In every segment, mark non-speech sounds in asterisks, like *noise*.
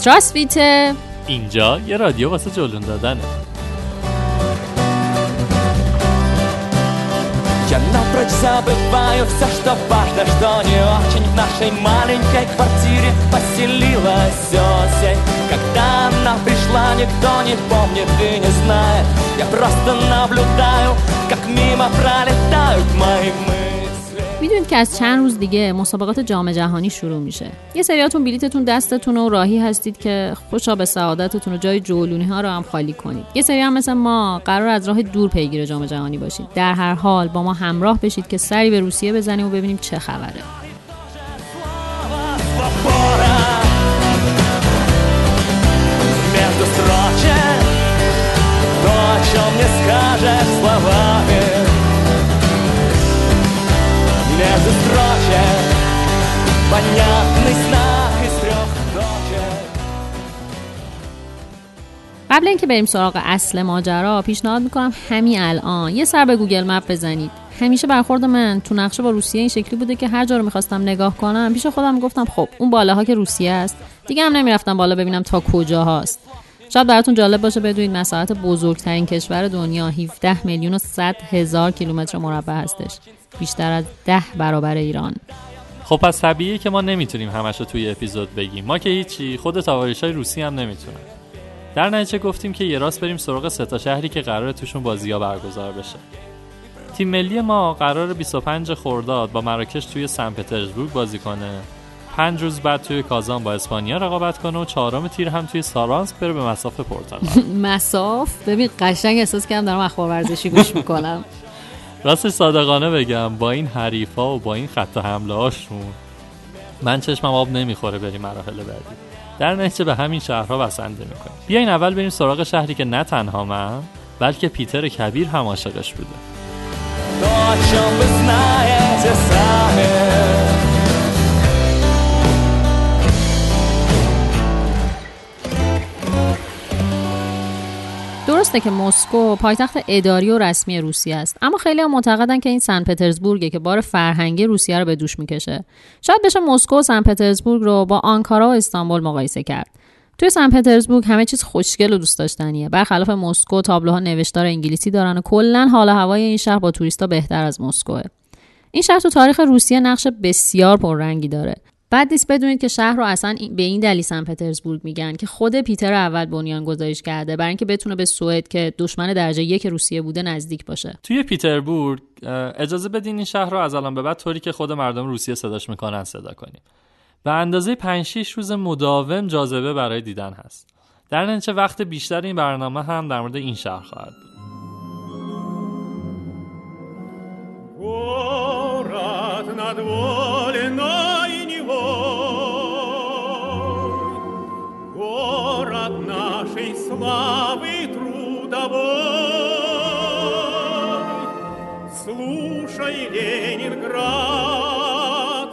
Здравствуйте! اینجا یه رادیو واسه جلون دادنه Я напрочь забываю все, что важно, что не очень В нашей маленькой квартире поселилась осень Когда она пришла, никто не помнит и не знает Я просто наблюдаю, как мимо пролетают мои мысли میدونید که از چند روز دیگه مسابقات جام جهانی شروع میشه یه سریاتون بلیتتون دستتون و راهی هستید که خوشا به سعادتتون و جای جولونی ها رو هم خالی کنید یه سری هم مثل ما قرار از راه دور پیگیر جام جهانی باشید در هر حال با ما همراه بشید که سری به روسیه بزنیم و ببینیم چه خبره Свобода Между строчек То, о чем не скажешь словами Между строчек Понятный знак из трех точек قبل اینکه بریم سراغ اصل ماجرا پیشنهاد میکنم همین الان یه سر به گوگل مپ بزنید همیشه برخورد من تو نقشه با روسیه این شکلی بوده که هر جا رو میخواستم نگاه کنم پیش خودم گفتم خب اون بالاها که روسیه است دیگه هم نمیرفتم بالا ببینم تا کجا هاست شاید براتون جالب باشه بدونید مساحت بزرگترین کشور دنیا 17 میلیون و 100 هزار کیلومتر مربع هستش بیشتر از 10 برابر ایران. خب پس طبیعیه که ما نمی‌تونیم همش رو توی اپیزود بگیم. ما که هیچی خود تاواریش های روسی هم نمی‌تونن. در نتیجه گفتیم که یه راست بریم سراغ سه تا شهری که قرار توشون بازی ها برگزار بشه. تیم ملی ما قرار 25 خرداد با مراکش توی سن پترزبورگ بازی کنه. پنج روز بعد توی کازان با اسپانیا رقابت کنه و چهارم تیر هم توی سارانسک بره به مساف پرتغال *laughs* مساف؟ ببین قشنگ احساس کردم دارم اخبار ورزشی گوش می‌کنم. *laughs* راستش صادقانه بگم با این حریفا و با این خط حمله هاشون من چشمم آب نمی‌خوره بریم مراحل بعدی. در نتیجه به همین شهرها بسنده می‌کنیم. بیاین اول بریم سراغ شهری که نه تنها من بلکه پیتر کبیر هم عاشقش بوده. درسته که مسکو پایتخت اداری و رسمی روسیه است. اما خیلی هم معتقدن که این سن پترزبورگه که بار فرهنگی روسیه رو به دوش می‌کشه. شاید بشه مسکو و سن پترزبورگ رو با آنکارا و استانبول مقایسه کرد. توی سن پترزبورگ همه چیز خوشگل و دوست داشتنیه. برخلاف مسکو تابلوها نوشتار انگلیسی دارن و کلا حال هوای این شهر با توریستا بهتر از مسکوه. این شهر تو تاریخ روسیه نقش بسیار پررنگی داره. بعد نیست بدونید که شهر رو اصلا این- به این دلیل سن پترزبورگ میگن که خود پیتر اول بنیان گذاریش کرده برای اینکه بتونه به سوئد که دشمن درجه یک روسیه بوده نزدیک باشه توی پیتربورگ اه، اجازه بدین این شهر رو از الان به بعد طوری که خود مردم روسیه صداش میکنن صدا کنیم به اندازه 5 6 روز مداوم جاذبه برای دیدن هست در نتیجه وقت بیشتر این برنامه هم در مورد این شهر خواهد بود Город над вольной Невой, Город нашей славы трудовой. Слушай, Ленинград,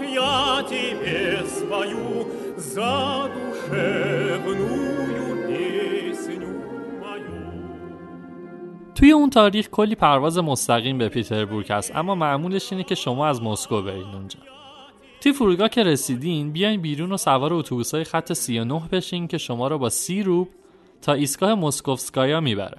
я тебе спою задушевную песню мою. توی اون تاریخ کلی پرواز مستقیم به پیتربورگ هست اما معمولش اینه که شما از مسکو برین اونجا توی فرودگاه که رسیدین بیاین بیرون و سوار اتوبوسای خط 39 بشین که شما رو با سی روب تا ایستگاه مسکوفسکایا می‌بره.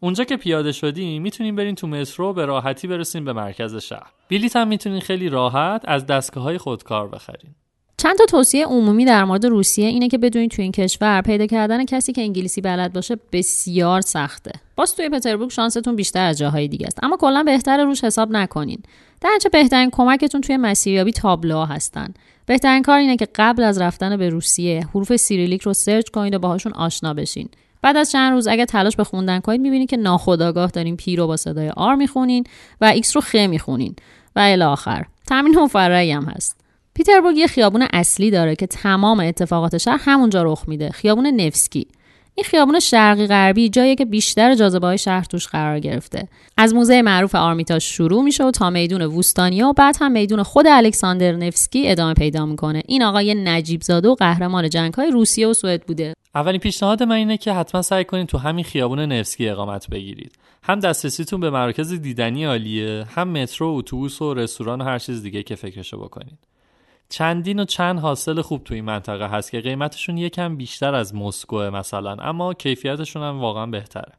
اونجا که پیاده شدین می‌تونین برین تو مترو به راحتی برسین به مرکز شهر. بلیط هم می‌تونین خیلی راحت از دستگاه های خودکار بخرین. چند تا توصیه عمومی در مورد روسیه اینه که بدونید تو این کشور پیدا کردن کسی که انگلیسی بلد باشه بسیار سخته. باز توی پتربورگ شانستون بیشتر از جاهای دیگه است اما کلا بهتر روش حساب نکنین. در نتیجه بهترین کمکتون توی مسیریابی تابلوها هستن. بهترین کار اینه که قبل از رفتن به روسیه حروف سیریلیک رو search کنید و باهاشون آشنا بشین. بعد از چند روز اگه تلاش به خوندن کنید می‌بینید که ناخودآگاه دارین P رو با صدای R می‌خونین و X رو خ می‌خونین و الی آخر. تمرین مفرحی هم هست. پیتربورگ یه خیابون اصلی داره که تمام اتفاقات شهر همونجا رخ میده. خیابون نفسکی. این خیابون شرقی غربی جایی که بیشتر جاذبه های شهر توش قرار گرفته. از موزه معروف آرمیتاژ شروع میشه و تا میدون ووستانیا و بعد هم میدون خود الکساندر نفسکی ادامه پیدا می‌کنه. این آقای نجیب زاده و قهرمان جنگ های روسیه و سوئد بوده. اولین پیشنهاد من اینه که حتما سعی کنید تو همین خیابون نفسکی اقامت بگیرید. هم دسترسیتون به مراکز دیدنی عالیه هم مترو اتوبوس و رستوران و هر چیز دیگه که فکرشو بکنید چندین و چند حاصل خوب توی این منطقه هست که قیمتشون یکم بیشتر از مسکو مثلا اما کیفیتشون هم واقعا بهتره.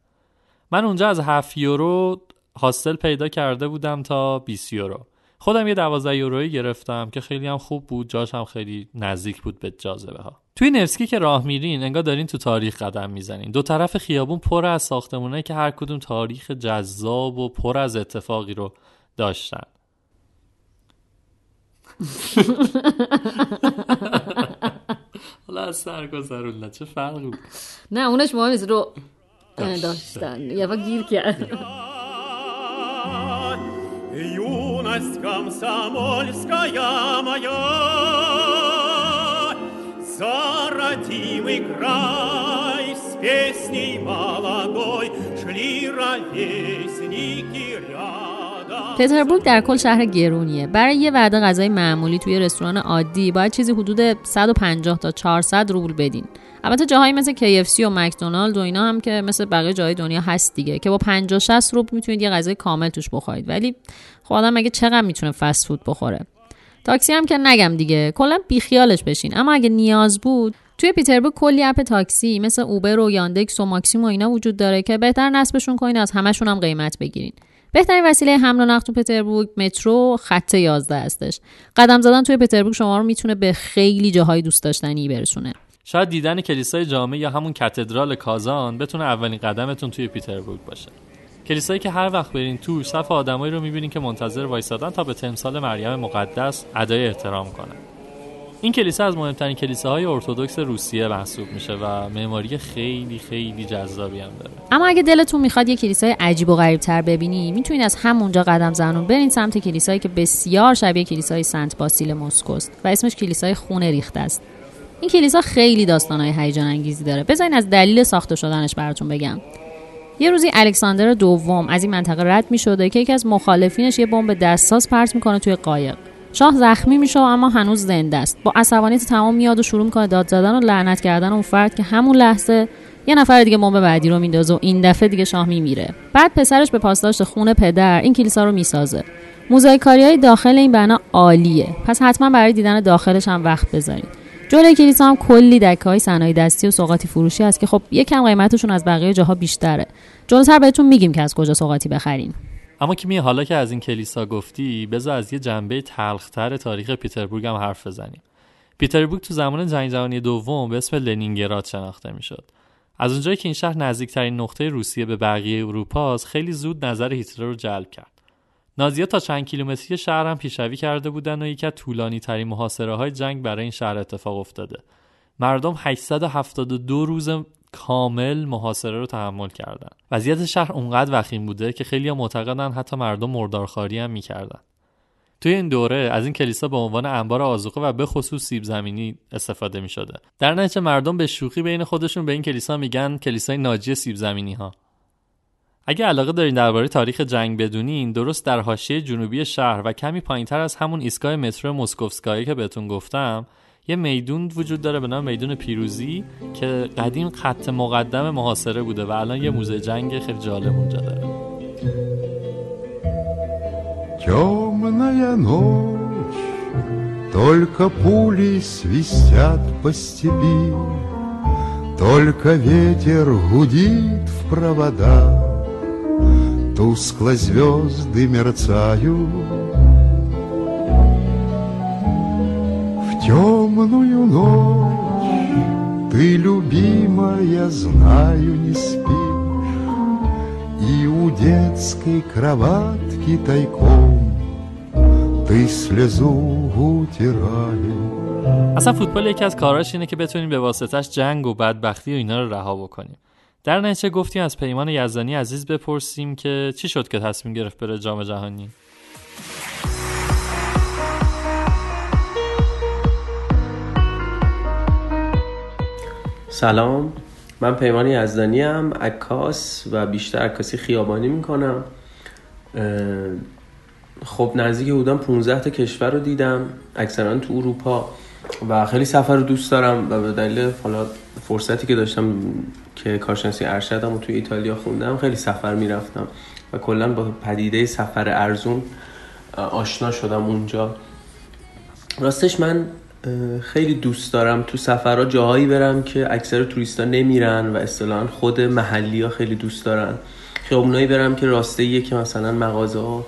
من اونجا از 7 یورو حاصل پیدا کرده بودم تا 20 یورو. خودم یه 12 یورویی گرفتم که خیلی هم خوب بود جاش هم خیلی نزدیک بود به جاذبه ها توی نفسکی که راه میرین انگار دارین تو تاریخ قدم می‌زنین. دو طرف خیابون پر از ساختمونه که هر کدوم تاریخ جذاب و پر از اتفاقی رو داشتن. حالا از سر گذروندن چه فرقی بود نه اونش مهم نیست رو داشتن یه وقت گیر کرد Юность комсомольская моя, За родимый край с песней молодой Шли ровесники рядом. پتربورگ در کل شهر گرونیه. برای یه وعده غذای معمولی توی رستوران عادی باید چیزی حدود 150 تا 400 روبل بدین. البته جاهایی مثل KFC و مکدونالد و اینا هم که مثل بقیه جای دنیا هست دیگه که با 50 60 روبل می‌تونید یه غذای کامل توش بخورید. ولی خب آدم مگه چقدر می‌تونه فست فود بخوره؟ تاکسی هم که نگم دیگه کلا بیخیالش بشین. اما اگه نیاز بود توی پیتربورگ کلی اپ تاکسی مثل اوبر و یاندکس و ماکسیم و اینا وجود داره که بهتر نصبشون کنین از همشون هم قیمت بگیرین. بهترین وسیله حمل و نقل تو پتربورگ مترو خط 11 هستش. قدم زدن توی پتربورگ شما رو می‌تونه به خیلی جاهای دوست داشتنی برسونه. شاید دیدن کلیسای جامع یا همون کاتدرال کازان بتونه اولین قدمتون توی پیتربورگ باشه. کلیسایی که هر وقت برین تو صف آدمایی رو می‌بینین که منتظر وایسادن تا به تمثال مریم مقدس ادای احترام کنن. این کلیسا از مهمترین کلیساهای ارتودکس روسیه محسوب میشه و معماری خیلی خیلی جذابی هم داره. اما اگه دلتون می‌خواد یه کلیسای عجیب و غریب تر ببینی می‌تونید از همونجا قدم زنون برین سمت کلیسایی که بسیار شبیه کلیسای سنت باسیل مسکوست و اسمش کلیسای خونه ریخته است. این کلیسا خیلی داستانهای هیجان انگیزی داره. بذارین از دلیل ساخته شدنش براتون بگم. یه روزی الکساندر دوم از این منطقه رد می شده که یکی از مخالفینش یه بمب دستساز پرت می‌کنه توی قایق. شاه زخمی میشه اما هنوز زنده است. با عصبانیت تمام میاد و شروع می‌کنه داد زدن و لعنت کردن اون فرد که همون لحظه یه نفر دیگه بمب بعدی رو میندازه و این دفعه دیگه شاه میمیره. بعد پسرش به پاسداشت خون پدر این کلیسا رو می‌سازه. موزاییکاری های داخل این بنا عالیه. پس حتما برای دیدن داخلش هم وقت بذارید. جلوی کلیسا هم کلی دکه های صنایع دستی و سوغاتی فروشی هست که خب یکم قیمتشون از بقیه جاها بیشتره. جلوتر بهتون میگیم که از کجا سوغاتی بخرین. اما که می حالا که از این کلیسا گفتی بذار از یه جنبه تلختر تاریخ پیتربورگ هم حرف بزنیم. پیتربورگ تو زمان جنگ جهانی دوم به اسم لنینگراد شناخته می‌شد. از اونجایی که این شهر نزدیکترین نقطه روسیه به بقیه اروپا است خیلی زود نظر هیتلر رو جلب کرد. نازیها تا چند کیلومتری شهر هم پیشروی کرده بودن و یکی از طولانی ترین جنگ برای این شهر اتفاق افتاده. مردم 872 روز کامل محاصره رو تحمل کردن وضعیت شهر اونقدر وخیم بوده که خیلی معتقدن حتی مردم مردارخواری هم می‌کردن توی این دوره از این کلیسا به عنوان انبار آذوقه و به خصوص سیب زمینی استفاده می شده. در نتیجه مردم به شوخی بین خودشون به این کلیسا میگن کلیسای ناجی سیب زمینی ها. اگه علاقه دارین درباره تاریخ جنگ بدونین درست در حاشیه جنوبی شهر و کمی پایینتر از همون ایستگاه مترو مسکوفسکایی که بهتون گفتم یه میدون وجود داره به نام میدون پیروزی که قدیم خط مقدم محاصره بوده و الان یه موزه جنگ خیلی جالب اونجا داره Темная ночь, только пули свистят по степи, Только ветер гудит в проводах, Тускло звезды мерцают. темную ночь ты, любимая, знаю, не спишь, И у детской кроватки тайком Ты слезу утираешь. اصلا فوتبال یکی از کاراش اینه که بتونیم به واسطش جنگ و بدبختی و اینا رو رها بکنیم در نتیجه گفتیم از پیمان یزدانی عزیز بپرسیم که چی شد که تصمیم گرفت بره جام جهانی سلام. من پیمان یزدانی هم عکاس و بیشتر عکاسی خیابانی می‌کنم. خب نزدیک حدودا 15 تا کشور رو دیدم اکثرا تو اروپا. و خیلی سفر رو دوست دارم و به دلیل حالا فرصتی که داشتم که کارشناسی ارشدم و توی ایتالیا خوندم خیلی سفر می‌رفتم. و کلا با پدیده سفر ارزون آشنا شدم اونجا. راستش من خیلی دوست دارم تو سفرها جاهایی برم که اکثر توریستا نمیرن و اصطلاحا خود محلی ها خیلی دوست دارن. خیابونایی برم که راسته که مثلا مغازه ها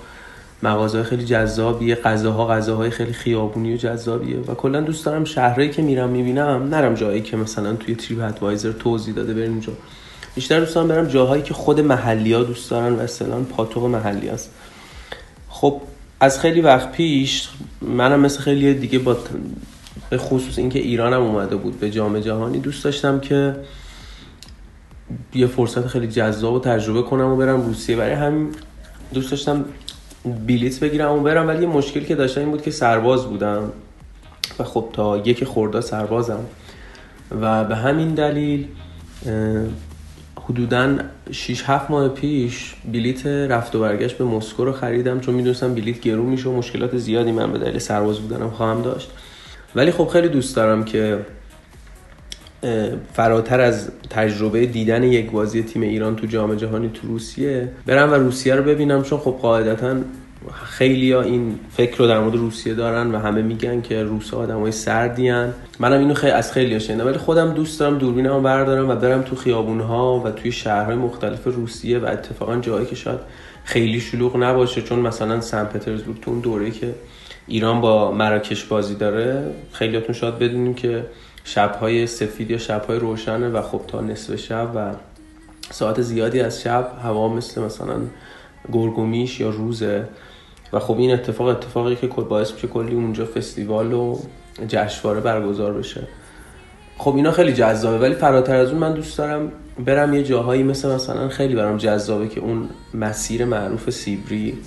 مغازه خیلی جذابیه غذاها غذاهای خیلی خیابونی و جذابیه و کلا دوست دارم شهرهایی که میرم می‌بینم نرم جایی که مثلا توی تریپ ادوایزر توضیح داده بریم اونجا. بیشتر دوست دارم برم جاهایی که خود محلی ها دوست دارن و اصطلاحا پاتوق محلی هست. خب از خیلی وقت پیش منم مثل خیلی دیگه با به خصوص اینکه ایرانم اومده بود. به جام جهانی دوست داشتم که یه فرصت خیلی جذاب و تجربه کنم و برم روسیه. برای همین دوست داشتم بلیت بگیرم و برم. ولی یه مشکلی که داشتم این بود که سرباز بودم و خب تا یک خورده سربازم. و به همین دلیل حدودا 6 7 ماه پیش بلیت رفت و برگشت به مسکو رو خریدم. چون می‌دونستم بلیت گرون میشه و مشکلات زیادی من به دلیل سرباز بودنم خواهم داشت. ولی خب خیلی دوست دارم که فراتر از تجربه دیدن یک بازی تیم ایران تو جام جهانی تو روسیه برم و روسیه رو ببینم چون خب قاعدتا خیلی ها این فکر رو در مورد روسیه دارن و همه میگن که روس ها آدم های سردی هن. منم اینو خیلی از خیلی شنیدم ولی خودم دوست دارم دوربینمو بردارم و برم تو خیابون ها و توی شهرهای مختلف روسیه و اتفاقا جایی که شاید خیلی شلوغ نباشه چون مثلا سن پترزبورگ تو اون دوره که ایران با مراکش بازی داره خیلیاتون شاید بدونیم که شبهای سفید یا شبهای روشنه و خب تا نصف شب و ساعت زیادی از شب هوا مثل مثلا گرگومیش یا روزه. و خب این اتفاق اتفاقی که باعث میشه کلی اونجا فستیوال و جشنواره برگزار بشه. خب اینا خیلی جذابه ولی فراتر از اون من دوست دارم برم یه جاهایی مثل مثلا خیلی برام جذابه که اون مسیر معروف سیبری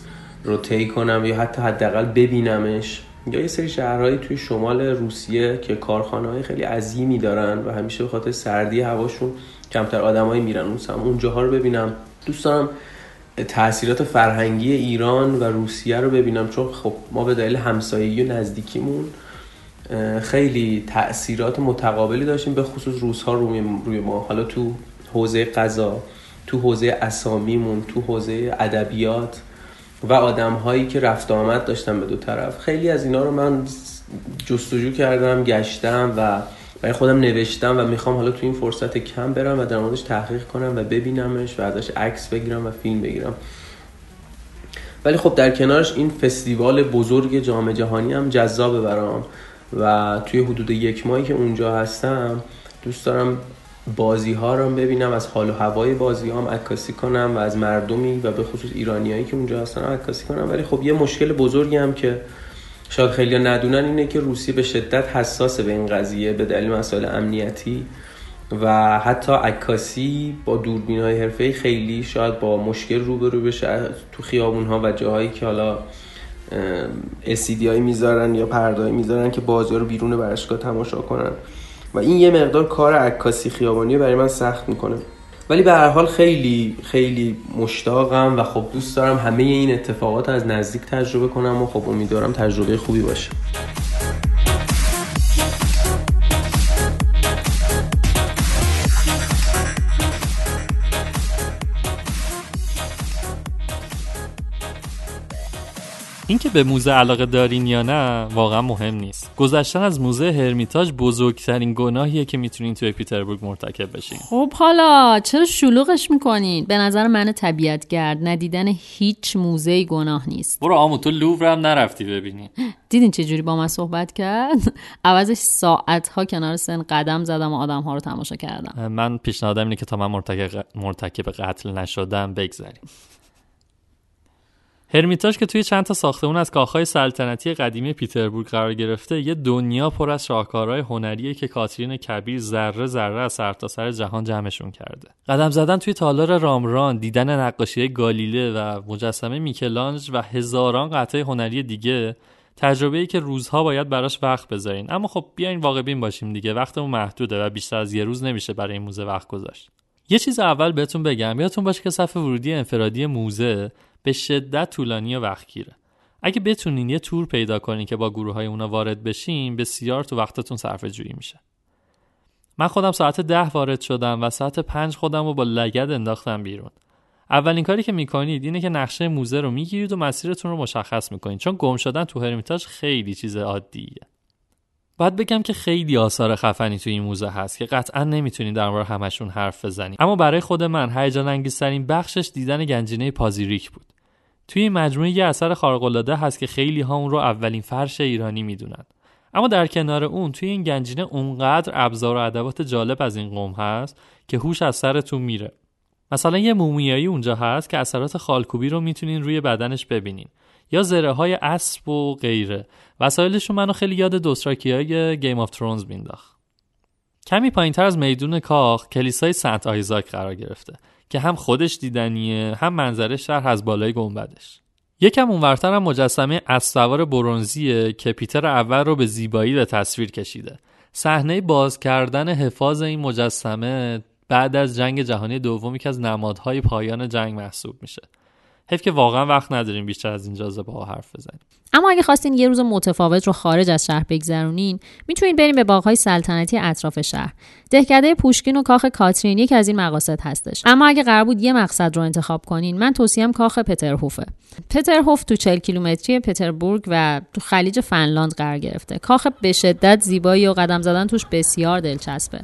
رو کنم یا حتی حداقل ببینمش. یا یه سری شهرهایی توی شمال روسیه که کارخانه های خیلی عظیمی دارن و همیشه به خاطر سردی هواشون کمتر آدمایی میرن. اون سم اونجاها رو ببینم. دوست دارم تاثیرات فرهنگی ایران و روسیه رو ببینم. چون خب ما به دلیل همسایگی و نزدیکیمون خیلی تاثیرات متقابلی داشتیم به خصوص روس ها روی, روی ما. حالا تو حوزه غذا تو حوزه اسامیمون تو حوزه ادبیات و آدم هایی که رفت آمد داشتن به دو طرف. خیلی از اینا رو من جستجو کردم گشتم و برای خودم نوشتم و می‌خوام حالا تو این فرصت کم برم و در موردش تحقیق کنم و ببینمش و ازش عکس بگیرم و فیلم بگیرم. ولی خب در کنارش این فستیوال بزرگ جام جهانی هم جذابه برام و توی حدود یک ماهی که اونجا هستم دوست دارم بازی ها رو ببینم از حال و هوای بازی هم عکاسی کنم و از مردمی و به خصوص ایرانیایی که اونجا هستن عکاسی کنم. ولی خب یه مشکل بزرگی هم که شاید خیلی ندونن اینه که روسیه به شدت حساسه به این قضیه به دلیل مسائل امنیتی و حتی عکاسی با دوربین های حرفه خیلی شاید با مشکل روبرو بشه تو خیابون ها و جاهایی که حالا اسیدی هایی می‌ذارن یا پردایی می‌ذارن که بازی رو بیرون برشگاه تماشا کنن. و این یه مقدار کار عکاسی خیابانی برای من سخت می‌کنه. ولی به هر حال خیلی خیلی مشتاقم و خب دوست دارم همه این اتفاقات از نزدیک تجربه کنم و خب امیدوارم تجربه خوبی باشه. اینکه به موزه علاقه دارین یا نه واقعا مهم نیست. گذشتن از موزه هرمیتاژ بزرگترین گناهیه که می‌تونین توی پیتربورگ مرتکب بشین. خب حالا چرا شلوغش می‌کنین؟ به نظر من طبیعتگرد ندیدن هیچ موزه گناه نیست. برو آمو تو لوور هم نرفتی ببینی. *laughs* دیدین چه جوری با من صحبت کرد؟ *laughs* عوضش ساعت ها کنار سن قدم زدم و آدم ها رو تماشا کردم. من پیشنهادم اینه که تا من مرتکب, مرتکب قتل نشدم بگذریم. هرمیتاژ که توی چند تا ساختمون از کاخهای سلطنتی قدیمی پیتربورگ قرار گرفته یه دنیا پر از شاهکارهای هنریه که کاترین کبیر ذره ذره از سرتاسر سر جهان جمعشون کرده. قدم زدن توی تالار رامران دیدن نقاشی گالیله و مجسمه میکلانج و هزاران قطعه هنری دیگه تجربه ای که روزها باید براش وقت بذارین. اما خب بیاین واقع بین باشیم دیگه وقتمون محدوده و بیشتر از یه روز نمیشه برای این موزه وقت گذاشت. یه چیز اول بهتون بگم یادتون باشه که صف ورودی انفرادی موزه به شدت طولانی و وقتگیره. اگه بتونین یه تور پیدا کنین که با گروه های اونا وارد بشین بسیار تو وقتتون صرف جویی میشه. من خودم ساعت ده وارد شدم و ساعت پنج خودم رو با لگد انداختم بیرون. اولین کاری که می‌کنید اینه که نقشه موزه رو می‌گیرید و مسیرتون رو مشخص می‌کنید چون گم شدن تو هرمیتاژ خیلی چیز عادیه. باید بگم که خیلی آثار خفنی توی این موزه هست که قطعا نمی‌تونید در مورد همشون حرف بزنیم اما برای خود من هیجان انگیزترین بخشش دیدن گنجینه پازیریک بود. توی این مجموعه یه اثر خارق هست که خیلی ها اون رو اولین فرش ایرانی می‌دونن. اما در کنار اون توی این گنجینه اونقدر ابزار و ادوات جالب از این قوم هست که هوش از سرتون میره. مثلا یه مومیایی اونجا هست که اثرات خالکوبی رو می‌تونین روی بدنش ببینین. یا زره های اسب و غیره. وسایلشون منو خیلی یاد دوستراکی های گیم آف ترونز مینداخت. کمی پایینتر از میدون کاخ کلیسای سنت آیزاک قرار گرفته. که هم خودش دیدنیه هم منظره شهر از بالای گنبدش. یکم اونورتر هم مجسمه اسوار برونزیه که پیتر اول رو به زیبایی به تصویر کشیده. صحنه باز کردن حفاظ این مجسمه بعد از جنگ جهانی دوم که از نمادهای پایان جنگ محسوب میشه. حیف که واقعا وقت نداریم بیشتر از اینجا با حرف بزنیم. اما اگه خواستین یه روز متفاوت رو خارج از شهر بگذرونین می‌تونید بریم به باغهای سلطنتی اطراف شهر. دهکده پوشکین و کاخ کاترین یکی از این مقاصد هستش. اما اگه قرار بود یه مقصد رو انتخاب کنین من توصیم کاخ پترهوفه. پترهوف تو 40 کیلومتری پتربورگ و تو خلیج فنلاند قرار گرفته. کاخ به شدت زیبایی و قدم زدن توش بسیار دلچسبه.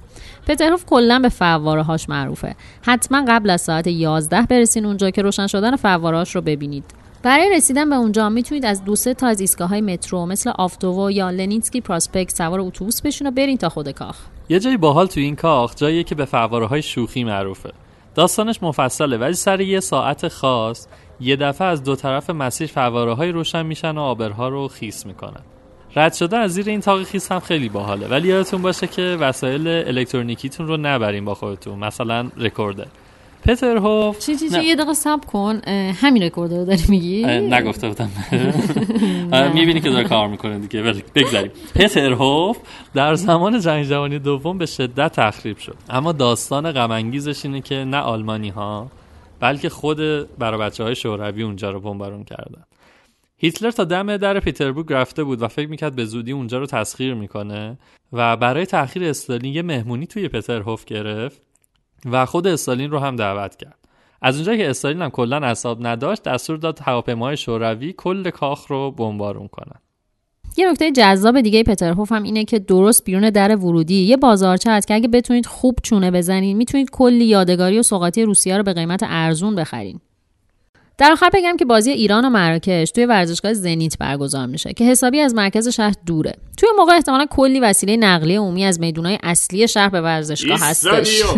پترهوف کلا به فواره هاش معروفه. حتما قبل از ساعت 11 برسین اونجا که روشن شدن فواره رو ببینید. برای رسیدن به اونجا می‌تونید از دو سه تا از ایستگاه های مترو مثل آفتوو یا لنینسکی پراسپکت سوار اتوبوس بشین و برین تا خود کاخ. یه جایی باحال تو این کاخ جاییه که به فواره های شوخی معروفه. داستانش مفصله ولی سر یه ساعت خاص یه دفعه از دو طرف مسیر فواره های روشن میشن و عابرها رو خیس می‌کنن. رد شدن از زیر این طاق خیس هم خیلی باحاله. ولی یادتون باشه که وسایل الکترونیکیتون رو نبرین با خودتون. مثلا رکوردر پترهوف. چی چی چی؟ یه دقیقه صبر کن. همین رکوردر رو داری میگی؟ نگفته بودم. *laughs* *laughs* می‌بینی که داره کار می‌کنه دیگه. بگذاریم. پترهوف در زمان جنگ جهانی دوم به شدت تخریب شد. اما داستان غم اینه که نه آلمانی ها بلکه خود برای بچه های شوروی اونجا رو بمبارون کردن. هیتلر تا دم در پیتربورگ رفته بود و فکر می‌کرد به زودی اونجا رو تسخیر می‌کنه و برای تاخیر استالین یه مهمونی توی پترهوف گرفت. و خود استالین رو هم دعوت کرد. از اونجا که استالین هم کلا اصاب نداشت دستور داد هواپیماهای شوروی کل کاخ رو بمبارون کنن. یه نکته جذاب دیگه پترهوف هم اینه که درست بیرون در ورودی. یه بازارچه هست که اگه بتونید خوب چونه بزنین می‌تونید کلی یادگاری و سوغاتی روسیه رو به قیمت ارزون بخرین در آخر بگم که بازی ایران و مراکش توی ورزشگاه زنیت برگزار میشه که حسابی از مرکز شهر دوره. توی موقع احتمالا کلی وسیله نقلیه عمومی از میدونای اصلی شهر به ورزشگاه هستش. *laughs*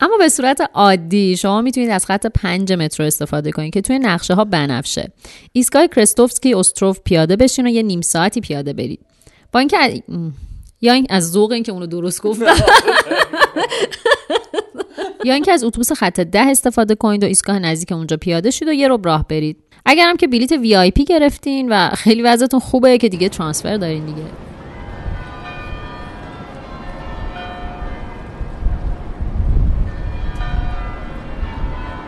اما به صورت عادی شما می‌تونید از خط پنج مترو استفاده کنید که توی نقشه ها بنفشه. ایستگاه کرستوفسکی استروف پیاده بشین و یه نیم ساعتی پیاده برید. با اینکه یا این از ذوق اینکه اونو درست گفتم یا اینکه از اتوبوس خط ده استفاده کنید و ایستگاه نزدیک اونجا پیاده شید و یه رو راه برید. اگرم که بلیت وی آی پی گرفتین و خیلی وضعتون خوبه که دیگه ترانسفر دارین دیگه.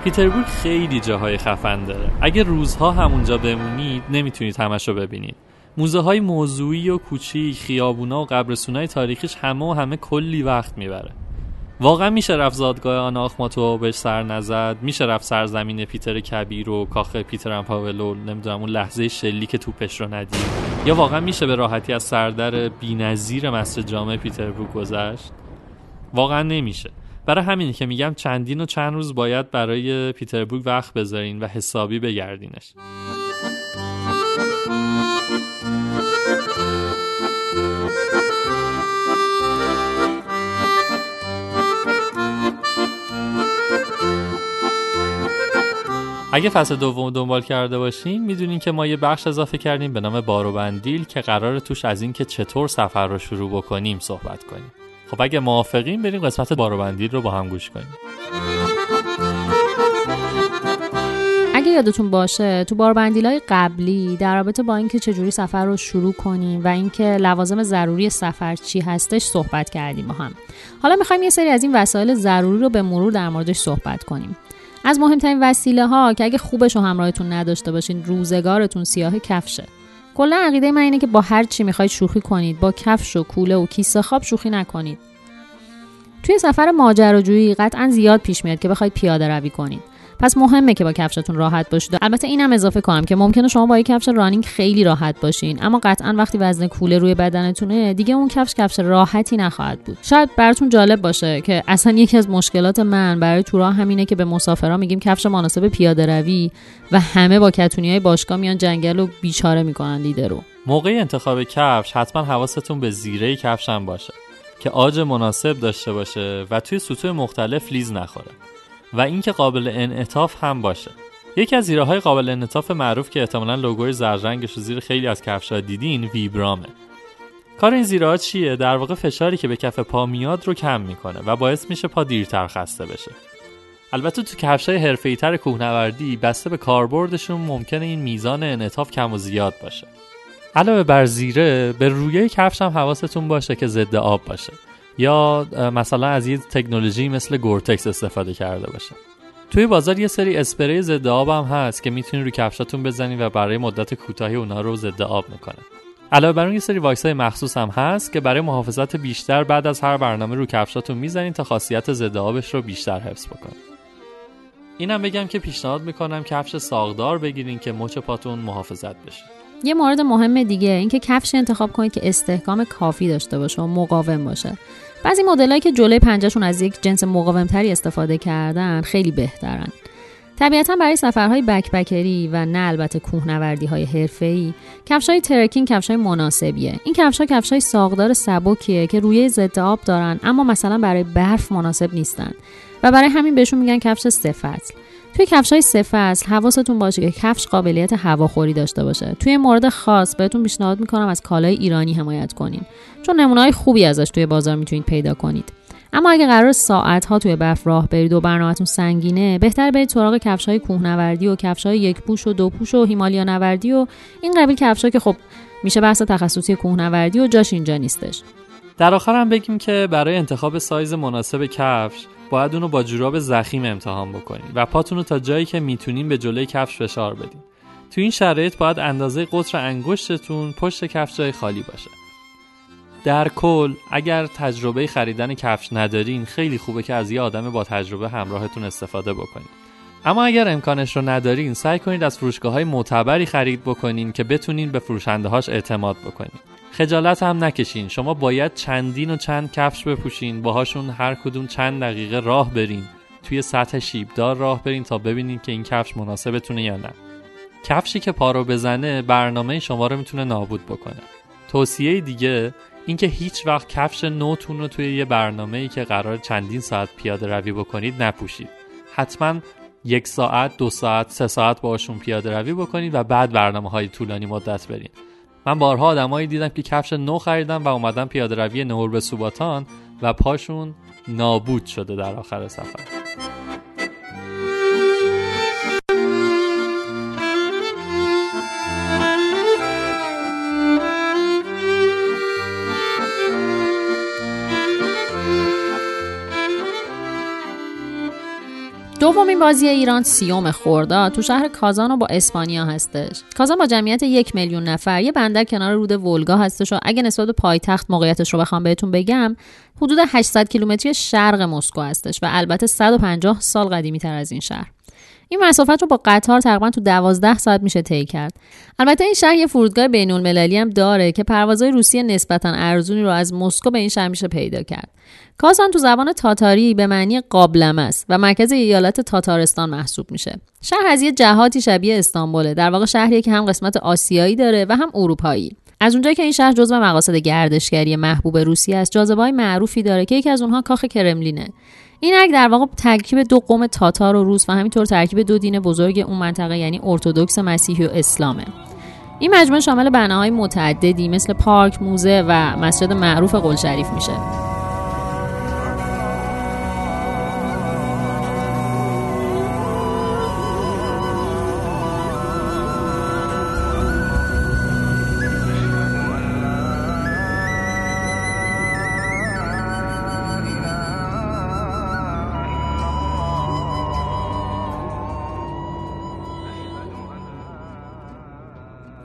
پیتربورگ خیلی جاهای خفن داره. اگه روزها همونجا بمونید نمی‌تونید همش رو ببینید. موزه های موضوعی و کوچیک خیابونا و قبرسونای تاریخیش همه و همه کلی وقت می‌بره. واقعا میشه رفت زادگاه آن آخماتو بهش سر نزد؟ میشه رفت سرزمین پیتر کبیر و کاخ پیتر امپاولو نمی‌دونم اون لحظه شلی که توپش رو ندید؟ یا واقعا میشه به راحتی از سردر بینظیر مسجد جامع پیتربورگ گذشت؟ واقعا نمیشه. برای همینه که میگم چندین و چند روز باید برای پیتربورگ وقت بذارین و حسابی بگردینش. اگه فصل دوم دنبال کرده باشین می‌دونین که ما یه بخش اضافه کردیم به نام بارو بندیل که قرار توش از اینکه چطور سفر رو شروع بکنیم صحبت کنیم. خب اگه موافقین بریم قسمت بارو بندیل رو با هم گوش کنیم. اگه یادتون باشه تو باربندیل های قبلی در رابطه با اینکه چجوری سفر رو شروع کنیم و اینکه لوازم ضروری سفر چی هستش صحبت کردیم با هم. حالا می‌خوایم یه سری از این وسایل ضروری رو به مرور در موردش صحبت کنیم. از مهمترین وسیله ها که اگه خوبش رو همراهتون نداشته باشین روزگارتون سیاه کفشه. کلا عقیده من اینه که با هر چی می‌خواید شوخی کنید با کفش و کوله و کیسه خواب شوخی نکنید. توی سفر ماجراجویی قطعا زیاد پیش میاد که بخواید پیاده روی کنید. پس مهمه که با کفشتون راحت باشید. البته اینم اضافه کنم که ممکنه شما با یک کفش رانینگ خیلی راحت باشین. اما قطعا وقتی وزن کوله روی بدنتونه دیگه اون کفش کفش راحتی نخواهد بود. شاید براتون جالب باشه که اصلا یکی از مشکلات من برای تورا همینه که به مسافرا میگیم کفش مناسب پیاده روی و همه با کتونی های باشگاه میان جنگل و بیچاره می‌کنن لیده رو. موقع انتخاب کفش حتما حواستون به زیره کفش هم باشه که آج مناسب داشته باشه و توی سطوح مختلف لیز نخوره. و اینکه قابل انعطاف هم باشه. یکی از زیره های قابل انعطاف معروف که احتمالا لوگوی زررنگش رو زیر خیلی از کفش‌ها دیدین ویبرامه. کار این زیره ها چیه؟ در واقع فشاری که به کف پا میاد رو کم می‌کنه و باعث میشه پا دیرتر خسته بشه. البته تو کفش های حرفه‌ای تر کوهنوردی بسته به کاربردشون ممکنه این میزان انعطاف کم و زیاد باشه. علاوه بر زیره به رویه کفش هم حواستون باشه که ضد آب باشه. یا مثلا از یه تکنولوژی مثل گورتکس استفاده کرده باشه. توی بازار یه سری اسپری ضد آب هم هست که می‌تونید روی کفشاتون بزنید و برای مدت کوتاهی اونا رو ضد آب می‌کنه. علاوه بر اون یه سری واکس های مخصوص هم هست که برای محافظت بیشتر بعد از هر برنامه رو کفشاتون می‌زنید تا خاصیت ضد آبش رو بیشتر حفظ بکنه اینم بگم که پیشنهاد می‌کنم کفش ساقدار بگیرین که مچ پاتون محافظت بشه. یه مورد مهم دیگه اینکه کفش انتخاب کنید که استحکام کافی داشته باشه و مقاوم باشه. بعضی مدلایی که جلوی پنجهشون از یک جنس مقاومتری استفاده کردن خیلی بهترن. طبیعتا برای سفرهای بکبکری و نه البته کوهنوردی های حرفه‌ای کفش های ترکینگ کفش های مناسبیه. این کفش ها کفش های ساقدار سبکیه که روی ضد آب دارن اما مثلا برای برف مناسب نیستن. و برای همین بهشون میگن کفش سه توی کفش های سه فصل حواستون باشه که کفش قابلیت هواخوری داشته باشه. توی مورد خاص بهتون پیشنهاد می‌کنم از کالای ایرانی حمایت کنین چون نمونه خوبی ازش توی بازار می‌تونید پیدا کنید. اما اگه قرار ساعت ها توی برف راه برید و برنامهتون سنگینه بهتر برید سراغ کفش های کوهنوردی و کفش های یک پوش و دو پوش و هیمالیا نوردی و این قبیل کفش که خب میشه بحث تخصصی کوهنوردی و جاش اینجا نیستش. در آخر هم بگیم که برای انتخاب سایز مناسب کفش باید اونو با جوراب زخیم امتحان بکنید و پاتون رو تا جایی که می‌تونین به جلوی کفش فشار بدین. تو این شرایط باید اندازه قطر انگشتتون پشت کفش جای خالی باشه. در کل اگر تجربه خریدن کفش ندارین خیلی خوبه که از یه آدم با تجربه همراهتون استفاده بکنید اما اگر امکانش رو ندارین سعی کنید از فروشگاه های معتبری خرید بکنین که بتونین به فروشنده هاش اعتماد بکنید خجالت هم نکشین. شما باید چندین و چند کفش بپوشین. باهاشون هر کدوم چند دقیقه راه برین. توی سطح شیبدار راه برین تا ببینین که این کفش مناسبتونه یا نه. کفشی که پا رو بزنه برنامه شما رو می‌تونه نابود بکنه. توصیه دیگه اینکه هیچ وقت کفش نوتون رو توی یه برنامه ای که قرار چندین ساعت پیاده روی بکنید نپوشید. حتما یک ساعت دو ساعت سه ساعت باشون پیاده روی بکنید و بعد برنامه های طولانی مدت برین. من بارها آدمایی دیدم که کفش نو خریدن و اومدن پیاده روی نور به سوباتان و پاشون نابود شده در آخر سفر. دومین بازی ایران سیوم خرداد تو شهر کازان با اسپانیا هستش. کازان با جمعیت یک میلیون نفر یه بندر کنار رود ولگا هستش و اگه نسبت به پایتخت موقعیتش رو بخوام بهتون بگم حدود 800 کیلومتری شرق مسکو هستش و البته 150 سال قدیمی تر از این شهر. این مسافت رو با قطار تقریبا تو 12 ساعت میشه طی کرد. البته این شهر یه فرودگاه بین المللی هم داره که پروازهای روسیه نسبتا ارزونی رو از مسکو به این شهر میشه پیدا کرد. کازان تو زبان تاتاری به معنی قابلم است و مرکز ایالت تاتارستان محسوب میشه. شهر از یه جهاتی شبیه استانبوله. در واقع شهریه که هم قسمت آسیایی داره و هم اروپایی. از اونجایی که این شهر جزو مقاصد گردشگری محبوب روسیه است جاذبه معروفی داره که یکی از اونها کاخ کرملینه این اگه در واقع ترکیب دو قوم تاتار و روس و همینطور ترکیب دو دین بزرگ اون منطقه یعنی ارتودکس مسیحی و اسلامه این مجموعه شامل بناهای متعددی مثل پارک، موزه و مسجد معروف قل شریف میشه.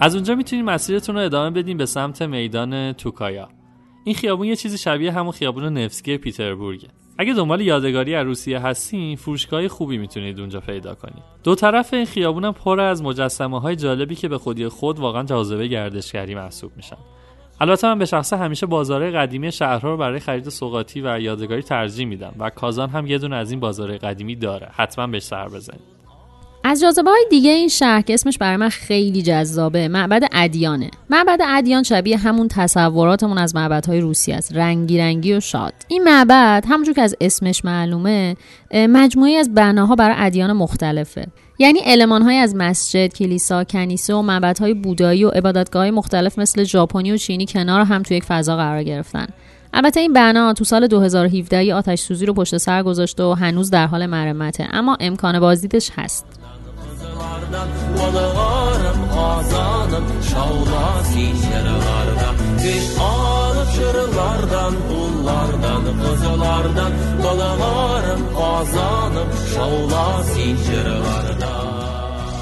از اونجا می‌تونید مسیرتون رو ادامه بدین به سمت میدان توکایا. این خیابون یه چیزی شبیه همون خیابون نفسکی پیتربورگه اگه دنبال یادگاری از روسیه هستین فروشگاه خوبی می‌تونید اونجا پیدا کنید. دو طرف این خیابونم پر از مجسمه های جالبی که به خودی خود واقعا جاذبه گردشگری محسوب میشن. البته من به شخصه همیشه بازارهای قدیمی شهرها رو برای خرید سوغاتی و یادگاری ترجیح میدم و کازان هم یه دونه از این بازارهای قدیمی داره. حتما بهش سر بزنید. از جاذبه های دیگه این شهر که اسمش برای من خیلی جذابه معبد ادیانه معبد ادیان شبیه همون تصوراتمون از معبدهای روسی است رنگی رنگی و شاد این معبد همونجور که از اسمش معلومه مجموعی از بناها برای ادیان مختلفه یعنی های از مسجد، کلیسا، کنیسه و معبدهای بودایی و عبادتگاه مختلف مثل ژاپنی و چینی کنار هم توی یک فضا قرار گرفتن. البته این بنا تو سال 2017 یه آتش سوزی رو پشت سر گذاشته و هنوز در حال مرمته اما امکان بازدیدش هست. شهرنا ولا غارم آزانم شاولاسی شرلاردا Beş alıp şırlardan, pullardan, kızılardan Balalarım, azanım, şavlasi şırlardan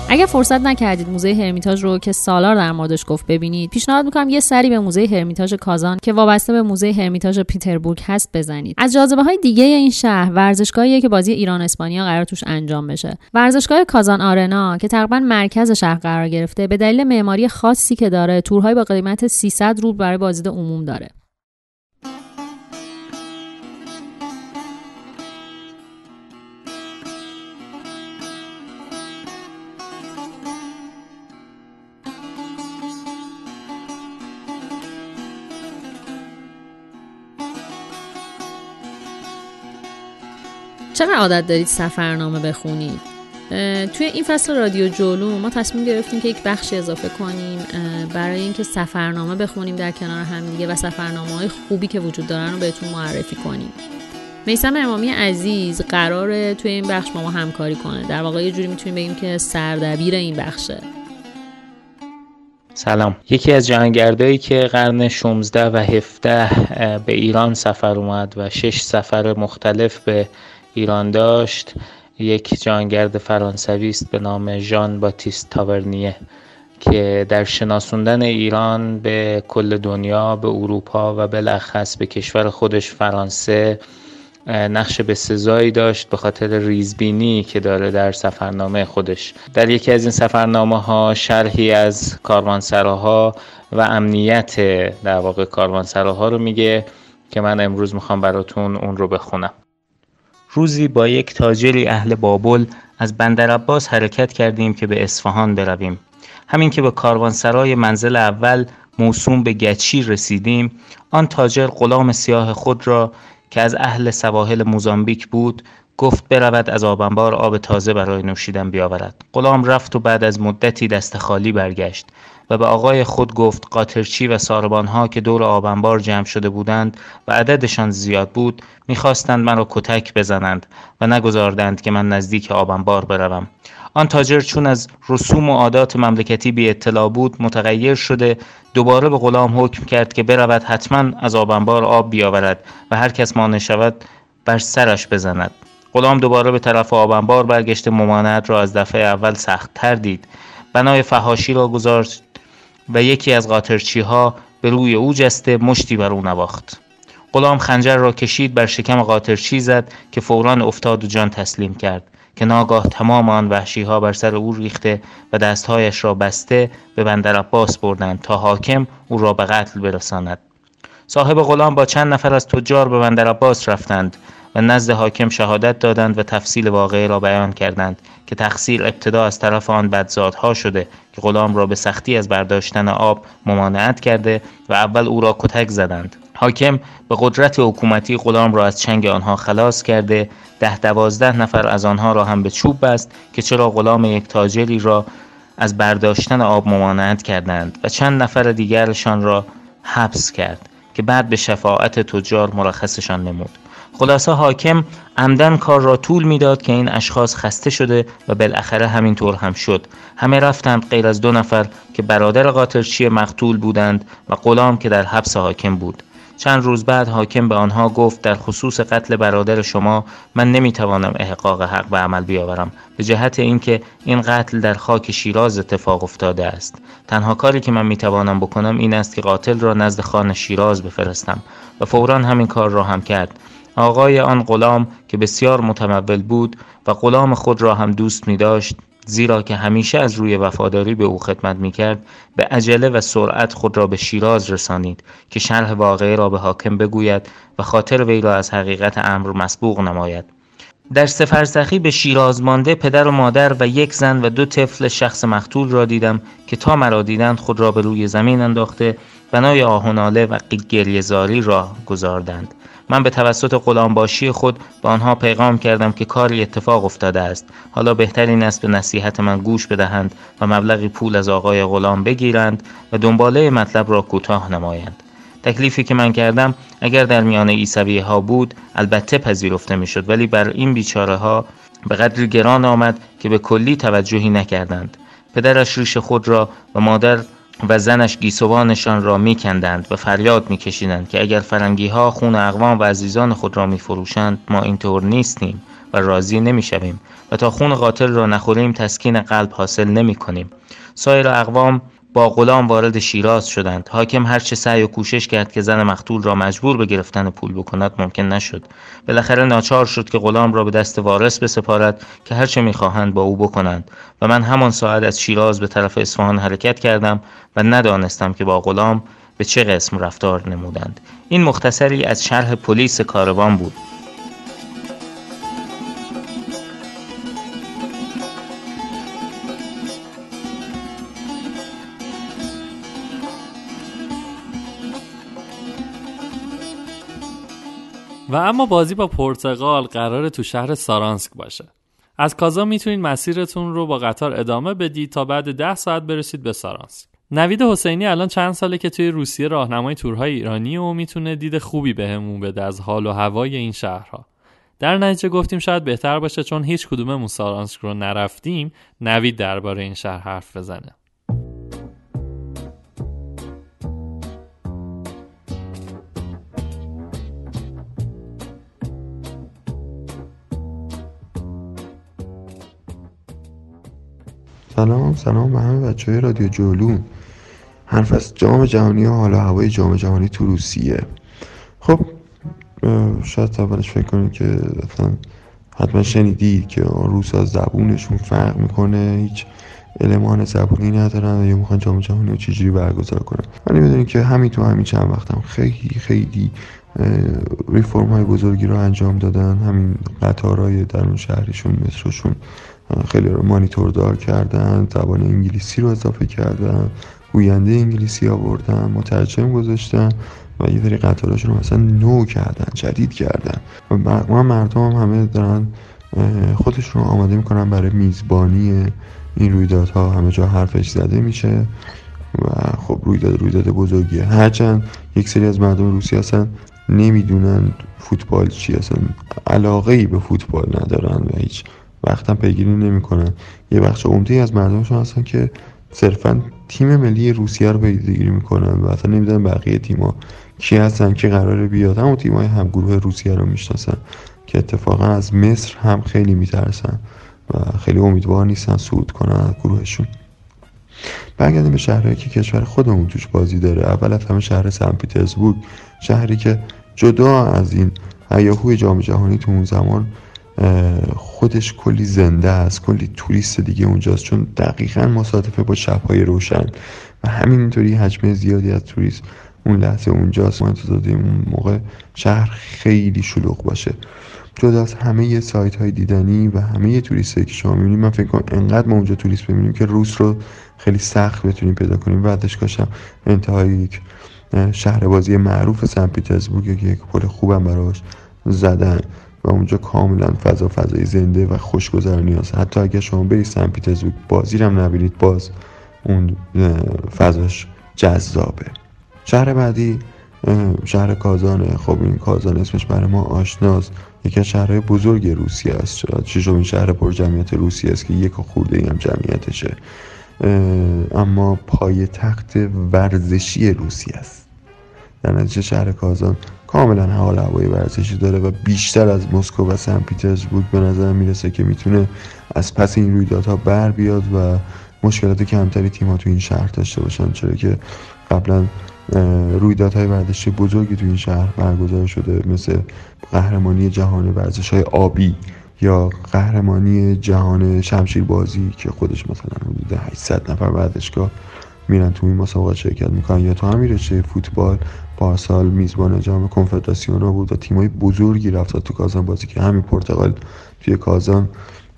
اگر فرصت نکردید موزه هرمیتاژ رو که سالار در موردش گفت ببینید پیشنهاد می‌کنم یه سری به موزه هرمیتاژ کازان که وابسته به موزه هرمیتاژ پیتربورگ هست بزنید. از جاذبه های دیگه این شهر ورزشگاهیه که بازی ایران اسپانیا قرار توش انجام بشه. ورزشگاه کازان آرنا که تقریبا مرکز شهر قرار گرفته به دلیل معماری خاصی که داره تورهای با قیمت 300 روبل برای بازدید عموم داره. چقدر عادت دارید سفرنامه بخونید؟ توی این فصل رادیو جولو ما تصمیم گرفتیم که یک بخش اضافه کنیم برای اینکه سفرنامه بخونیم در کنار همدیگه و سفرنامه های خوبی که وجود دارن رو بهتون معرفی کنیم. میسم امامی عزیز قراره توی این بخش با ما همکاری کنه. در واقع یه جوری می‌تونیم بگیم که سردبیر این بخشه. سلام. یکی از جهانگردایی که قرن 16 و 17 به ایران سفر اومد و شش سفر مختلف به ایران داشت یک جانگرد فرانسوی است به نام ژان باتیست تاورنیه که در شناسوندن ایران به کل دنیا به اروپا و بالاخص به کشور خودش فرانسه نقش به سزایی داشت به خاطر ریزبینی که داره در سفرنامه خودش. در یکی از این سفرنامه ها شرحی از کاروانسراها و امنیت در واقع کاروانسراها رو میگه که من امروز می‌خوام براتون اون رو بخونم. روزی با یک تاجری اهل بابل از بندر عباس حرکت کردیم که به اصفهان برویم. همین که به کاروانسرای منزل اول موسوم به گچی رسیدیم آن تاجر غلام سیاه خود را که از اهل سواحل موزامبیک بود گفت برود از آبنبار آب تازه برای نوشیدن بیاورد. غلام رفت و بعد از مدتی دست خالی برگشت و به آقای خود گفت قاطرچی و ساربانها که دور آبنبار جمع شده بودند و عددشان زیاد بود می‌خواستند مرا کتک بزنند و نگذاردند که من نزدیک آبنبار بروم. آن تاجر چون از رسوم و عادات مملکتی بی اطلاع بود متغیر شده دوباره به غلام حکم کرد که برود حتما از آبنبار آب بیاورد و هر کس مانع شود بر سرش بزند. غلام دوباره به طرف آبنبار برگشته ممانعت را از دفعه اول سخت تر دید. بنای فهاشی را گذاشت و یکی از قاطرچی ها به روی او جسته مشتی بر او نواخت. غلام خنجر را کشید بر شکم قاطرچی زد که فوران افتاد و جان تسلیم کرد که ناگاه تمام آن وحشی ها بر سر او ریخته و دستهایش را بسته به بندر عباس بردند تا حاکم او را به قتل برساند. صاحب غلام با چند نفر از تجار به بندر عباس رفتند. و نزد حاکم شهادت دادند و تفصیل واقعه را بیان کردند که تقصیر ابتدا از طرف آن بدزادها شده که غلام را به سختی از برداشتن آب ممانعت کرده و اول او را کتک زدند. حاکم به قدرت حکومتی غلام را از چنگ آنها خلاص کرده ده دوازده نفر از آنها را هم به چوب بست که چرا غلام یک تاجری را از برداشتن آب ممانعت کردند و چند نفر دیگرشان را حبس کرد که بعد به شفاعت تجار مرخصشان نمود. خلاصه حاکم عمدن کار را طول می‌داد که این اشخاص خسته شده و بالاخره همینطور هم شد. همه رفتند غیر از دو نفر که برادر قاطرچی مقتول بودند و غلام که در حبس حاکم بود. چند روز بعد حاکم به آنها گفت در خصوص قتل برادر شما من نمی‌توانم احقاق حق به عمل بیاورم به جهت اینکه این قتل در خاک شیراز اتفاق افتاده است. تنها کاری که من می‌توانم بکنم این است که قاتل را نزد خان شیراز بفرستم و فورا همین کار را هم کرد. آقای آن غلام که بسیار متمول بود و غلام خود را هم دوست می داشت زیرا که همیشه از روی وفاداری به او خدمت می کرد به عجله و سرعت خود را به شیراز رسانید که شرح واقعه را به حاکم بگوید و خاطر وی را از حقیقت امر مسبوق نماید. در سفرسخی به شیراز مانده پدر و مادر و یک زن و دو طفل شخص مقتول را دیدم که تا مرا دیدند خود را به روی زمین انداخته بنای آهناله و گریهزاری را گذاردند من به توسط غلامباشی خود به آنها پیغام کردم که کاری اتفاق افتاده است. حالا بهتر این است به نصیحت من گوش بدهند و مبلغی پول از آقای غلام بگیرند و دنباله مطلب را کوتاه نمایند. تکلیفی که من کردم اگر در میان ایسویه ها بود البته پذیرفته می‌شد ولی بر این بیچاره ها به قدر گران آمد که به کلی توجهی نکردند. پدرش ریش خود را و مادر و زنش گیسوانشان را میکندند و فریاد میکشیدند که اگر فرنگی ها خون اقوام و عزیزان خود را میفروشند ما اینطور نیستیم و راضی نمی‌شویم و تا خون قاتل را نخوریم تسکین قلب حاصل نمی کنیم سایر اقوام با غلام وارد شیراز شدند. حاکم هرچه سعی و کوشش کرد که زن مقتول را مجبور به گرفتن پول بکند ممکن نشد. بالاخره ناچار شد که غلام را به دست وارث بسپارد که هرچه می‌خواهند با او بکنند. و من همان ساعت از شیراز به طرف اصفهان حرکت کردم و ندانستم که با غلام به چه قسم رفتار نمودند. این مختصری از شرح پلیس کاروان بود. و اما بازی با پرتغال قرار تو شهر سارانسک باشه. از کازا می‌تونید مسیرتون رو با قطار ادامه بدید تا بعد ده ساعت برسید به سارانسک. نوید حسینی الان چند ساله که توی روسیه راهنمای تورهای ایرانی و می‌تونه دید خوبی بهمون بده از حال و هوای این شهرها. در نتیجه گفتیم شاید بهتر باشه چون هیچ کدوممون سارانسک رو نرفتیم نوید درباره این شهر حرف بزنه. سلام سلام به همه بچه های رادیو جولون. حرف از جام جهانی و حالا هوای جام جهانی تو روسیه. خب شاید اولش فکر کنید که اصلا حتما شنیدید که روس ها زبونشون فرق می‌کنه هیچ المان زبونی ندارن یا می‌خوان جام جهانی رو چجوری برگزار کنن. ولی می‌دونید که همین تو همین چند وقتم خیلی خیلی ریفرم های بزرگی رو انجام دادن. همین قطارهای درون شهرشون متروشون. خیلی رو مانیتوردار کردن زبان انگلیسی رو اضافه کردن گوینده انگلیسی آوردن مترجم گذاشتن و یه دری قطاراش رو مثلا نو کردن جدید کردن. و ما مردم هم همه دارن خودشون رو آماده می‌کنن برای میزبانی این رویدادها. همه جا حرفش زده میشه و خب رویداد رویداد بزرگیه. هرچند یک سری از مردم روسی هستن نمی‌دونن فوتبال چی اصلا علاقه ای به فوتبال ندارن و هیچ وقتا پیگیری نمی‌کنن یه بخش عمده از مردمشون هستن که صرفا تیم ملی روسیه رو پیگیری می‌کنن و اصلا نمی‌دونن بقیه تیما کی هستن که قراره بیاد. همون تیمای هم گروه روسیه رو می‌شناسن که اتفاقا از مصر هم خیلی میترسن و خیلی امیدوار نیستن صعود کنن از گروهشون. برگردیم به شهرهایی که کشور خودمون توش بازی داره. اول از همه شهر سن پیترزبورگ شهری که جدا از این هیاهوی جام جهانی تو اون زمان خودش کلی زنده است کلی توریست دیگه اونجاست. چون دقیقا مصادفه با شبهای روشن و همینطوری حجم زیادی از توریست اون لحظه اونجاست. ما انتظار اون موقع شهر خیلی شلوغ باشه. جدا از همه سایت های دیدنی و همه توریست که شما می‌بینید من فکر کنم انقدر ما اونجا توریست ببینیم که روس رو خیلی سخت بتونیم پیدا کنیم. بعدش کاشم انتهای یک شهر بازی معروف سن پیترزبورگ که یک پل خوبم براش زدن. و اونجا کاملا فضا فضای زنده و خوشگذرانی هست. حتی اگر شما برید سن پیترزبورگ بازی هم نبینید باز اون فضاش جذابه. شهر بعدی شهر کازانه. خب این کازان اسمش برای ما آشناست یکی از شهرهای بزرگ روسیه است. این شهر پر جمعیت روسیه است که یک خورده هم جمعیتشه. اما پای تخت ورزشی روسیه است. در نتیجه شهر کازان کاملا حال هوای ورزشی داره و بیشتر از مسکو و سن پیترزبورگ به نظر می‌رسه که می‌تونه از پس این رویدادها بر بیاد و مشکلات کمتری تیم‌ها تو این شهر داشته باشن چرا که قبلا رویدادهای ورزشی بزرگی تو این شهر برگزار شده مثل قهرمانی جهان ورزش های آبی یا قهرمانی جهان شمشیر بازی که خودش مثلا حدود 800 نفر ورزشگاه میرن تو این مسابقات شرکت می‌کنن یا تو همین رشته فوتبال پارسال میزبان جام کنفدراسیون رو بود و تیمای بزرگی رفت تو کازان بازی که همین پرتغال توی کازان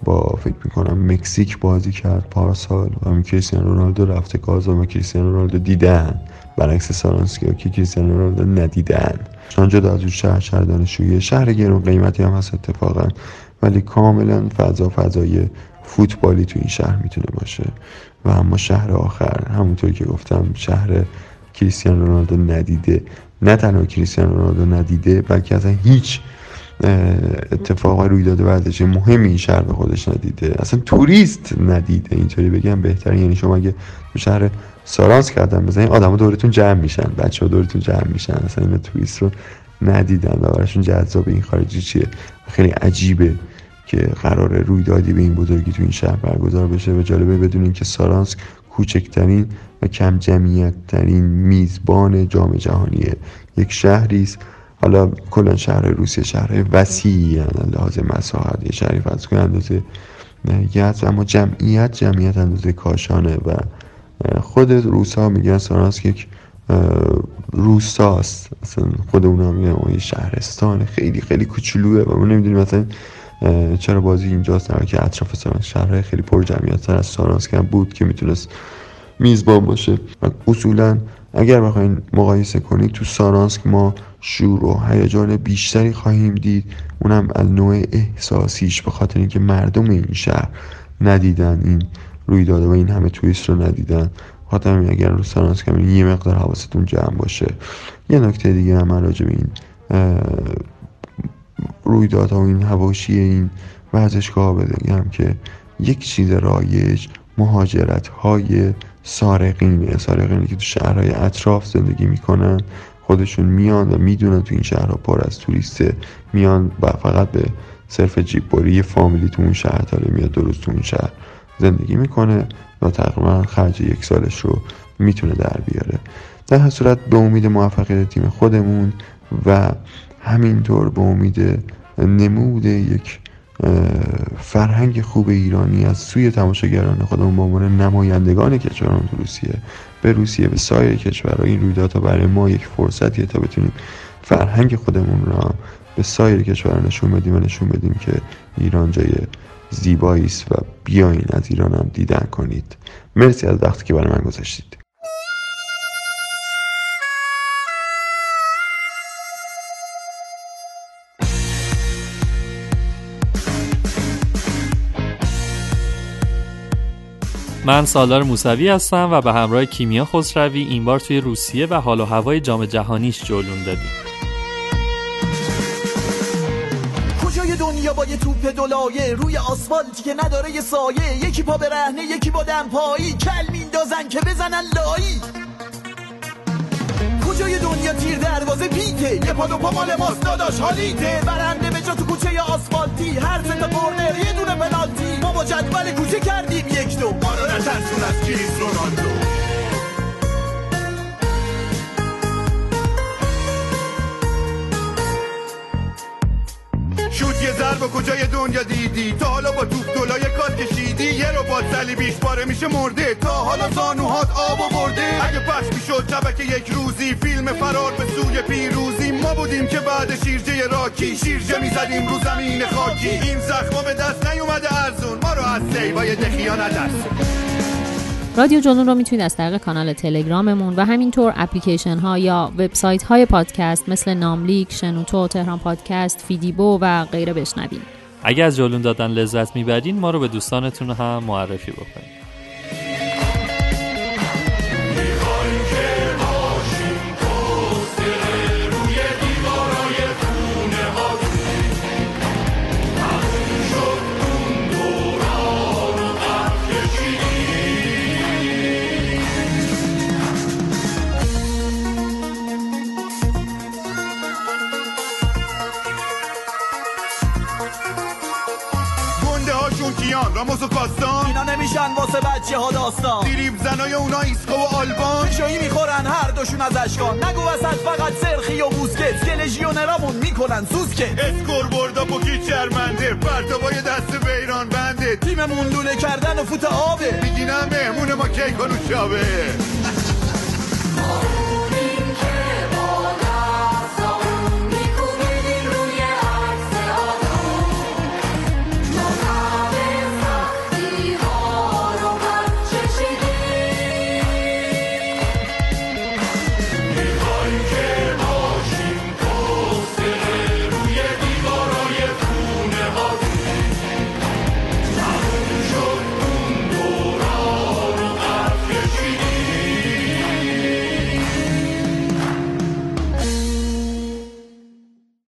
با فکر می‌کنم مکزیک بازی کرد پارسال و همین کریستیانو رونالدو رفته کازان و کریستیانو رونالدو دیدن. برعکس سارانسکی که کریستیانو رونالدو ندیدن. چون جدا از اون شهر شهر دانشجویی شهر گرون قیمتی هم هست اتفاقا. ولی کاملا فضا فضای فوتبالی تو این شهر می‌تونه باشه. و اما شهر آخر همونطوری که گفتم شهر کریستیانو رونالدو ندیده. نه تنها کریستیانو رونالدو ندیده بلکه اصلا هیچ اتفاق رویداد ورزشی مهمی این شهر به خودش ندیده. اصلا توریست ندیده. اینطوری بگم بهتر یعنی شما اگه به شهر سارانس کردن بزنین آدم دورتون جمع میشن. بچه ها دورتون جمع میشن. اصلا این توریست رو ندیدن و براشون جذاب این خارجی چیه؟ خیلی عجیبه که قرار رویدادی به این بزرگی تو این شهر برگزار بشه و جالبه بدونین که سارانسک کوچکترین و کم جمعیت ترین میزبان جام جهانی یک شهری است. حالا کلا شهر روسیه شهر وسیعی لحاظ مساحت یه شهری فرض کنید اندازه یزد اما جمعیت جمعیت اندازه کاشانه و خود روسا میگن سارانسک یک روستاست اصلا خود اونا میگن یه شهرستان خیلی خیلی کوچولوه و ما نمی‌دونیم مثلا چرا بازی اینجاست. در که اطراف شهرهای خیلی پر جمعیت تر از سارانسک بود که می‌تونست میزبان باشه. و اصولا اگر بخواین مقایسه کنید تو سارانسک ما شور و هیجان بیشتری خواهیم دید. اونم از نوع احساسیش به خاطر اینکه مردم این شهر ندیدن این رویداد و این همه توریست رو ندیدن. خاطر اگر رو سارانسک هم یه مقدار حواستون جمع باشه. یه نکته دیگه هم من راجع به این رویدادها و این هواشی این ورزشگاه بگم که یک چیز رایج مهاجرت های سارقینه سارقینی که تو شهرهای اطراف زندگی می‌کنن خودشون میان و می‌دونن تو این شهرها پر از توریسته میان و فقط به صرف جیب بری یه فامیلی تو اون شهر داره میاد درست تو اون شهر زندگی می‌کنه و تقریبا خرج یک سالش رو می‌تونه در بیاره. در هر صورت به امید موفقیت تیم خودمون و همینطور به امید نمود یک فرهنگ خوب ایرانی از سوی تماشاگران خودمون به عنوان نمایندگان کشوران تو روسیه به روسیه به سایر کشورها این رویدادها برای ما یک فرصتیه تا بتونیم فرهنگ خودمون را به سایر کشورها نشون بدیم و نشون بدیم که ایران جای زیبایی است و بیاین از ایران هم دیدن کنید. مرسی از وقتی که برای من گذاشتید. من سالار موسوی هستم و به همراه کیمیا خسروی این بار توی روسیه و حال و هوای جام جهانیش جلون دادیم. کجای دنیا با یه توپ دلایه؟ روی آسفالتی که نداره یه سایه. یکی پا به رهنه یکی با دمپایی کل میندازن که بزنن لایی. کجای دنیا تیر دروازه پیته یه پا دو پا مال ماست داداش حالیته. برنده تو کوچه آسفالتی هر سه تا کورنر یه دونه پنالتی. ما با جدول کوچه کردیم یک دو. ما نترسون از کریس رونالدو. شوت یه ضربه کجای دنیا دیدی؟ تا حالا با توپ دلای کات کشیدی. یه رو با صلیبیش پاره میشه مرده. تا حالا زانوهات آب و برده. اگه پخش می‌شد شبکه یک روزی فیلم فرار به سوی پیروزی. ما بودیم که بعد شیرجه راکی شیرجه می‌زدیم رو زمین خاکی. این زخما به دست نیومده ارزون. ما رو از سیبای دخیا نترسون رادیو جنون رو می‌تونید از طریق کانال تلگراممون و همینطور اپلیکیشن ها یا وبسایت های پادکست مثل ناملیک، شنوتو، تهران پادکست، فیدیبو و غیره بشنوید. اگر از جلون دادن لذت می‌برین ما رو به دوستانتون هم معرفی بکنید کاستان اینا نمیشن واسه بچه ها داستان. دیریب زنای اونا ایسکو و آلبان. شایی می‌خورن هر دوشون از اشکان. نگو وسط فقط سرخی و بوسکت. که لژیونرامون می‌کنن سوسکه اسکور بردا پوکی چرمنده؟ پرتابای دست بیران بنده. تیممون لوله کردن و فوت آبه. میگینم مهمون ما کیک و نوشابه